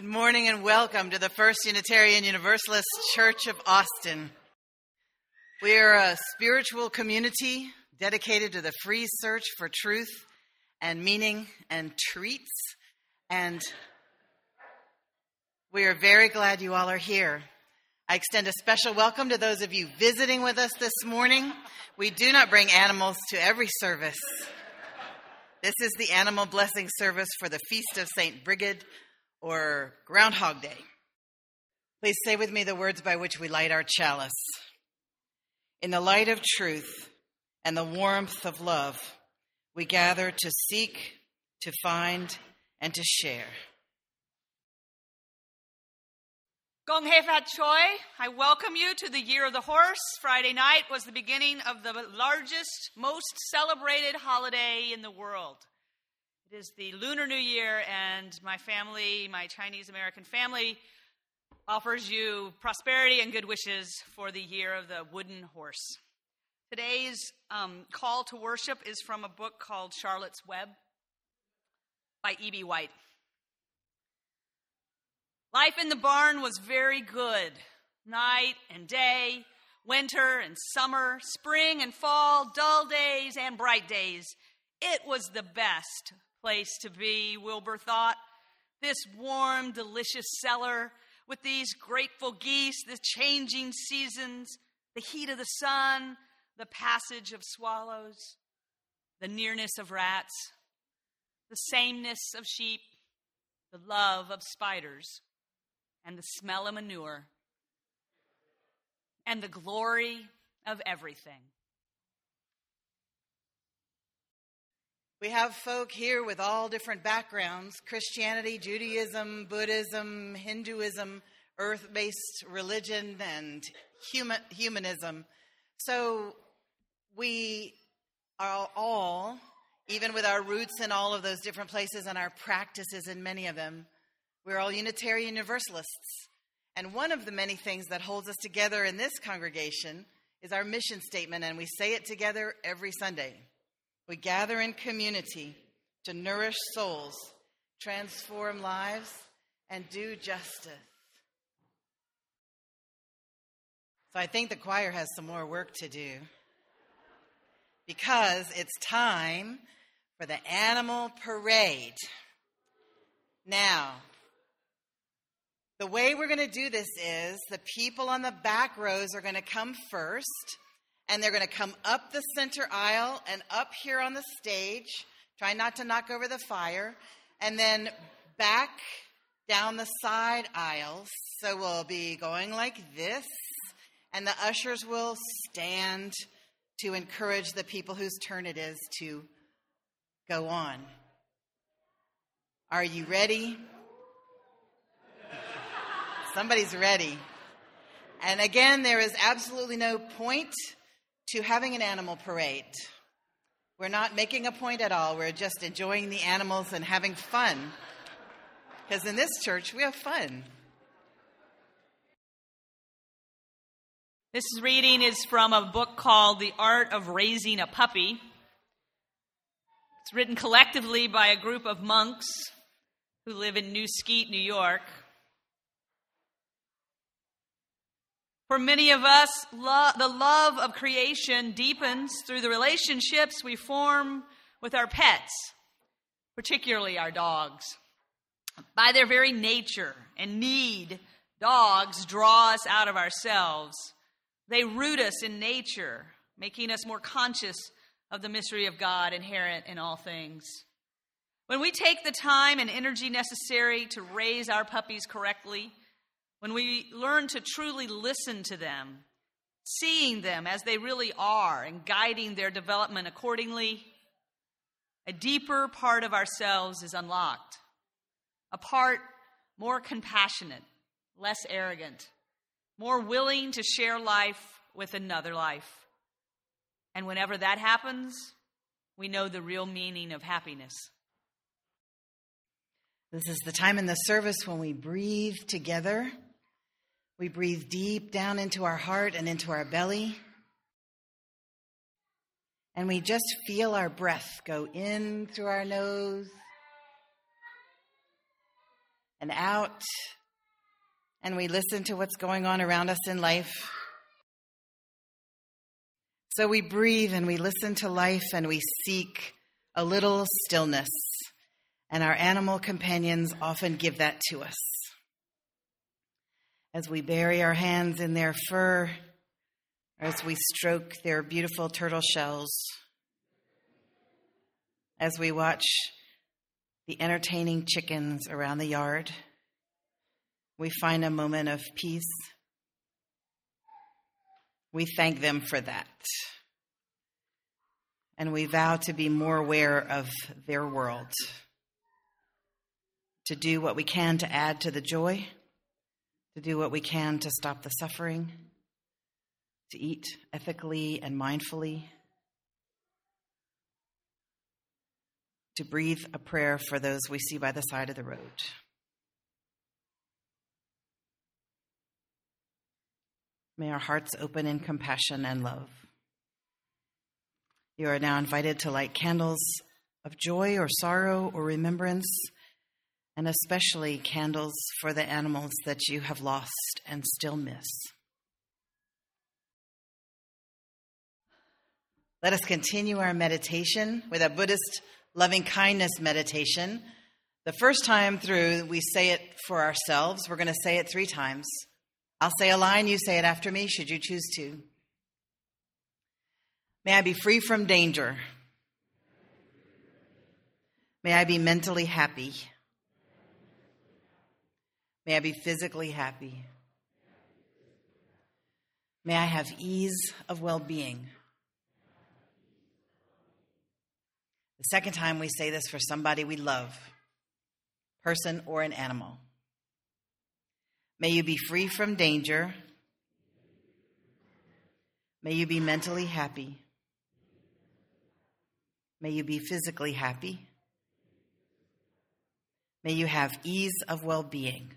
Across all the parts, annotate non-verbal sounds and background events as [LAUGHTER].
Good morning and welcome to the First Unitarian Universalist Church of Austin. We are a spiritual community dedicated to the free search for truth and meaning and treats. And we are very glad you all are here. I extend a special welcome to those of you visiting with us this morning. We do not bring animals to every service. This is the animal blessing service for the Feast of St. Brigid or Groundhog Day. Please say with me the words by which we light our chalice. In the light of truth and the warmth of love, we gather to seek, to find, and to share. Gong Hei Fat Choi, I welcome you to the Year of the Horse. Friday night was the beginning of the largest, most celebrated holiday in the world. It is the Lunar New Year, and my family, my Chinese American family, offers you prosperity and good wishes for the year of the wooden horse. Today's um, call to worship is from a book called Charlotte's Web by E.B. White. Life in the barn was very good. Night and day, winter and summer, spring and fall, dull days and bright days. It was the best place to be, Wilbur thought. This warm, delicious cellar with these grateful geese, the changing seasons, the heat of the sun, the passage of swallows, the nearness of rats, the sameness of sheep, the love of spiders, and the smell of manure, and the glory of everything. We have folk here with all different backgrounds Christianity, Judaism, Buddhism, Hinduism, earth based religion, and human, humanism. So we are all, even with our roots in all of those different places and our practices in many of them, we're all Unitarian Universalists. And one of the many things that holds us together in this congregation is our mission statement, and we say it together every Sunday. We gather in community to nourish souls, transform lives, and do justice. So I think the choir has some more work to do because it's time for the animal parade. Now, the way we're going to do this is the people on the back rows are going to come first and they're going to come up the center aisle and up here on the stage. Try not to knock over the fire. And then back down the side aisles. So we'll be going like this. And the ushers will stand to encourage the people whose turn it is to go on. Are you ready? Somebody's ready. And again, there is absolutely no point to having an animal parade. We're not making a point at all. We're just enjoying the animals and having fun. Because in this church, we have fun. This reading is from a book called The Art of Raising a Puppy. It's written collectively by a group of monks who live in New Skete, New York. For many of us, lo- the love of creation deepens through the relationships we form with our pets, particularly our dogs. By their very nature and need, dogs draw us out of ourselves. They root us in nature, making us more conscious of the mystery of God inherent in all things. When we take the time and energy necessary to raise our puppies correctly, when we learn to truly listen to them, seeing them as they really are, and guiding their development accordingly, a deeper part of ourselves is unlocked. A part more compassionate, less arrogant, more willing to share life with another life. And whenever that happens, we know the real meaning of happiness. This is the time in the service when we breathe together we breathe deep down into our heart and into our belly. And we just feel our breath go in through our nose and out, and we listen to what's going on around us in life. So we breathe and we listen to life and we seek a little stillness. And our animal companions often give that to us. As we bury our hands in their fur, as we stroke their beautiful turtle shells, as we watch the entertaining chickens around the yard, we find a moment of peace. We thank them for that. And we vow to be more aware of their world, to do what we can to add to the joy, to do what we can to stop the suffering, to eat ethically and mindfully, to breathe a prayer for those we see by the side of the road. May our hearts open in compassion and love. You are now invited to light candles of joy or sorrow or remembrance, and especially candles for the animals that you have lost and still miss. Let us continue our meditation with a Buddhist loving kindness meditation. The first time through, we say it for ourselves. We're going to say it three times. I'll say a line, you say it after me, should you choose to. May I be free from danger. May I be mentally happy. May I be physically happy. May I have ease of well being. The second time we say this for somebody we love, person or an animal. May you be free from danger. May you be mentally happy. May you be physically happy. May you have ease of well being.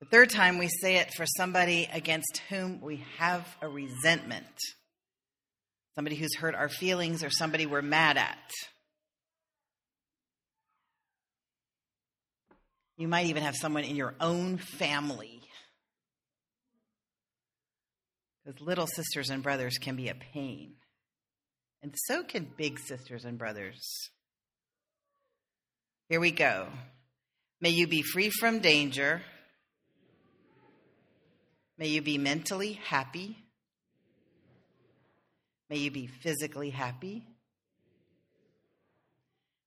The third time we say it for somebody against whom we have a resentment, somebody who's hurt our feelings or somebody we're mad at. You might even have someone in your own family. Because little sisters and brothers can be a pain. And so can big sisters and brothers. Here we go. May you be free from danger. May you be mentally happy. May you be physically happy.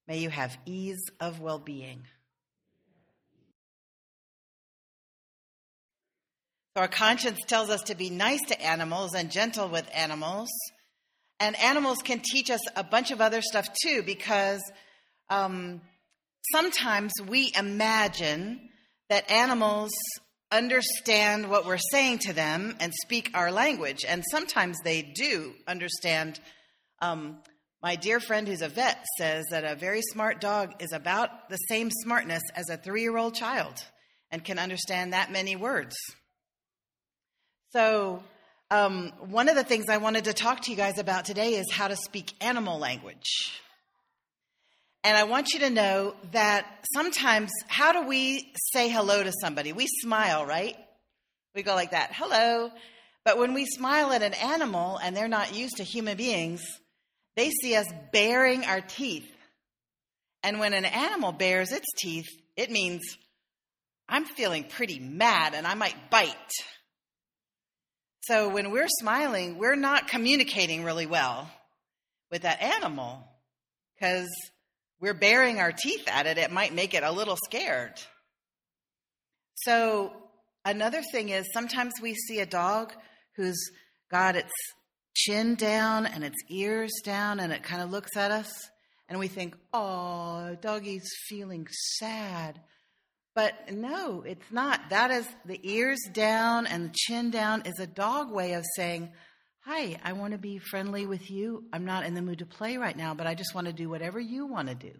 May you have ease of well being. So our conscience tells us to be nice to animals and gentle with animals. And animals can teach us a bunch of other stuff too, because um, sometimes we imagine that animals understand what we're saying to them and speak our language. And sometimes they do understand. Um, my dear friend who's a vet says that a very smart dog is about the same smartness as a three year old child and can understand that many words. So, um, one of the things I wanted to talk to you guys about today is how to speak animal language. And I want you to know that sometimes, how do we say hello to somebody? We smile, right? We go like that, hello. But when we smile at an animal and they're not used to human beings, they see us baring our teeth. And when an animal bares its teeth, it means I'm feeling pretty mad and I might bite. So when we're smiling, we're not communicating really well with that animal because we're baring our teeth at it. It might make it a little scared. So another thing is sometimes we see a dog who's got its chin down and its ears down and it kind of looks at us and we think, oh, doggy's feeling sad. But no, it's not. That is the ears down and the chin down is a dog way of saying, Hi, I want to be friendly with you. I'm not in the mood to play right now, but I just want to do whatever you want to do.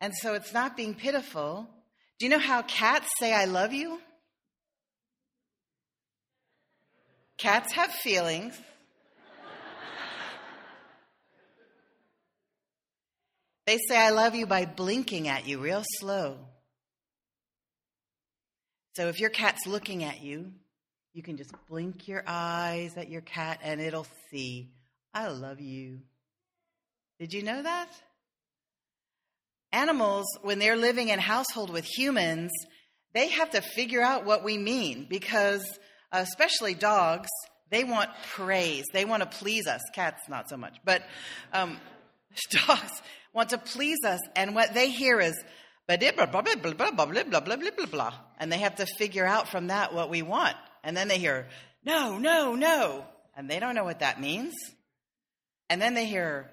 And so it's not being pitiful. Do you know how cats say, I love you? Cats have feelings. They say, I love you by blinking at you real slow. So if your cat's looking at you, you can just blink your eyes at your cat and it'll see, I love you. Did you know that? Animals, when they're living in household with humans, they have to figure out what we mean because, especially dogs, they want praise. They want to please us. Cats, not so much. But um, [LAUGHS] dogs want to please us. And what they hear is, blah, blah, blah, blah, blah, blah, blah, blah, blah, blah, blah. And they have to figure out from that what we want. And then they hear, no, no, no. And they don't know what that means. And then they hear,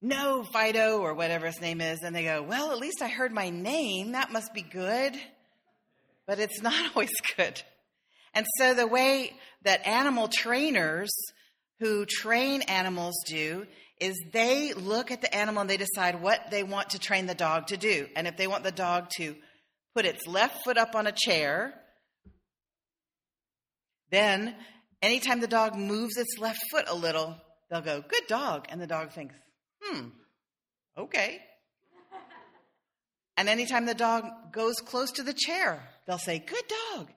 no, Fido, or whatever his name is. And they go, well, at least I heard my name. That must be good. But it's [LAUGHS] not always good. And so the way that animal trainers who train animals do is they look at the animal and they decide what they want to train the dog to do. And if they want the dog to put its left foot up on a chair, then anytime the dog moves its left foot a little, they'll go, Good dog. And the dog thinks, Hmm, okay. And anytime the dog goes close to the chair, they'll say, Good dog.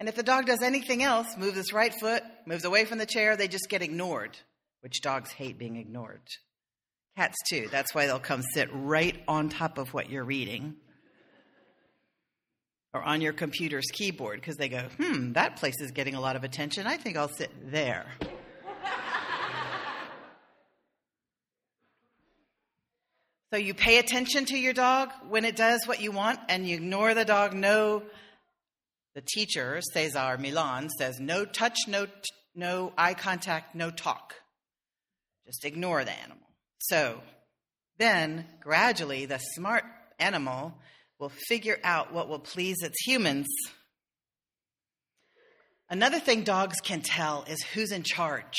And if the dog does anything else, moves its right foot, moves away from the chair, they just get ignored, which dogs hate being ignored. Cats, too. That's why they'll come sit right on top of what you're reading or on your computer's keyboard because they go, hmm, that place is getting a lot of attention. I think I'll sit there. [LAUGHS] so you pay attention to your dog when it does what you want and you ignore the dog. No, the teacher, Cesar Millan, says no touch, no, no eye contact, no talk. Just ignore the animal. So then, gradually, the smart animal will figure out what will please its humans. Another thing dogs can tell is who's in charge.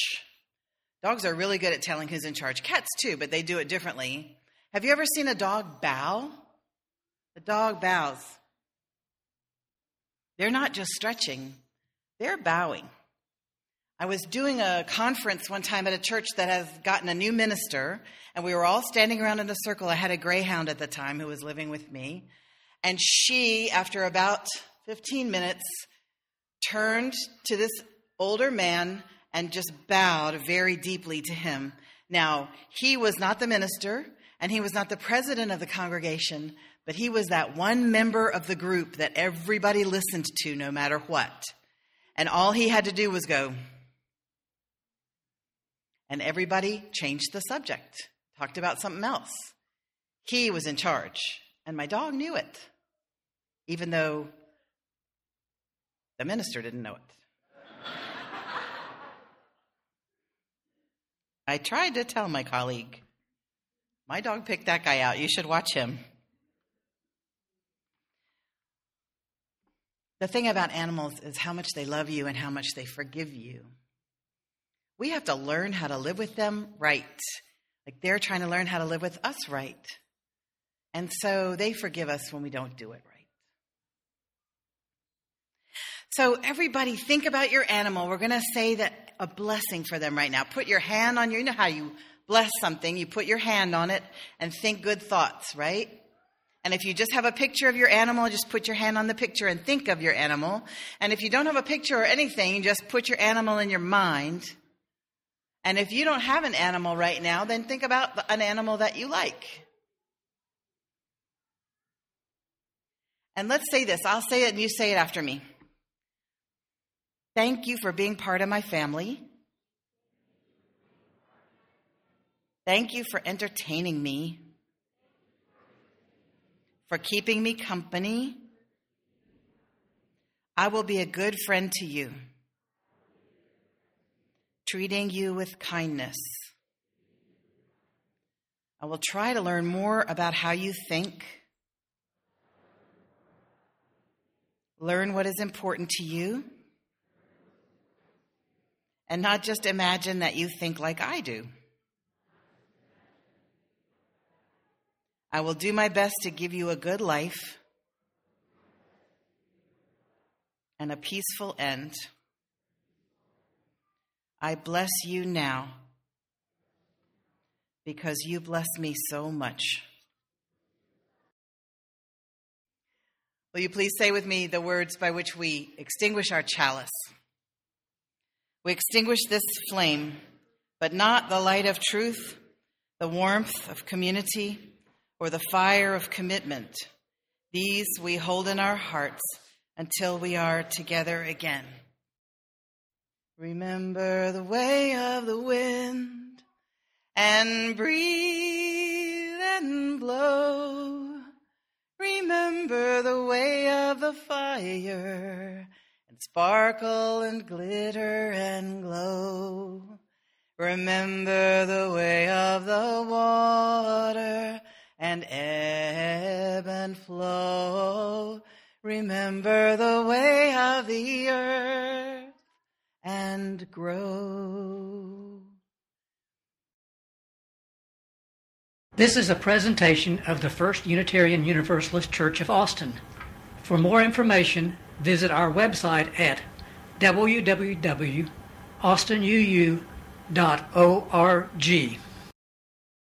Dogs are really good at telling who's in charge. Cats too, but they do it differently. Have you ever seen a dog bow? The dog bows. They're not just stretching, they're bowing. I was doing a conference one time at a church that has gotten a new minister, and we were all standing around in a circle. I had a greyhound at the time who was living with me. And she, after about 15 minutes, turned to this older man and just bowed very deeply to him. Now, he was not the minister, and he was not the president of the congregation, but he was that one member of the group that everybody listened to no matter what. And all he had to do was go, and everybody changed the subject, talked about something else. He was in charge, and my dog knew it, even though the minister didn't know it. [LAUGHS] I tried to tell my colleague, my dog picked that guy out. You should watch him. The thing about animals is how much they love you and how much they forgive you. We have to learn how to live with them right. Like they're trying to learn how to live with us right. And so they forgive us when we don't do it right. So, everybody, think about your animal. We're going to say that a blessing for them right now. Put your hand on your, you know how you bless something, you put your hand on it and think good thoughts, right? And if you just have a picture of your animal, just put your hand on the picture and think of your animal. And if you don't have a picture or anything, just put your animal in your mind and if you don't have an animal right now, then think about an animal that you like. And let's say this I'll say it and you say it after me. Thank you for being part of my family. Thank you for entertaining me, for keeping me company. I will be a good friend to you treating you with kindness. I will try to learn more about how you think, learn what is important to you, and not just imagine that you think like I do. I will do my best to give you a good life and a peaceful end. I bless you now. because you bless me so much. Will you please say with me the words by which we extinguish our chalice? We extinguish this flame, but not the light of truth, the warmth of community, or the fire of commitment. These we hold in our hearts until we are together again. Remember the way of the wind and breathe and blow. Remember the way of the fire and sparkle and glitter and glow. Remember the way of the water and ebb and flow. Remember the way of the earth and grow. This is a presentation of the First Unitarian Universalist Church of Austin. For more information, visit our website at www.austinuu.org.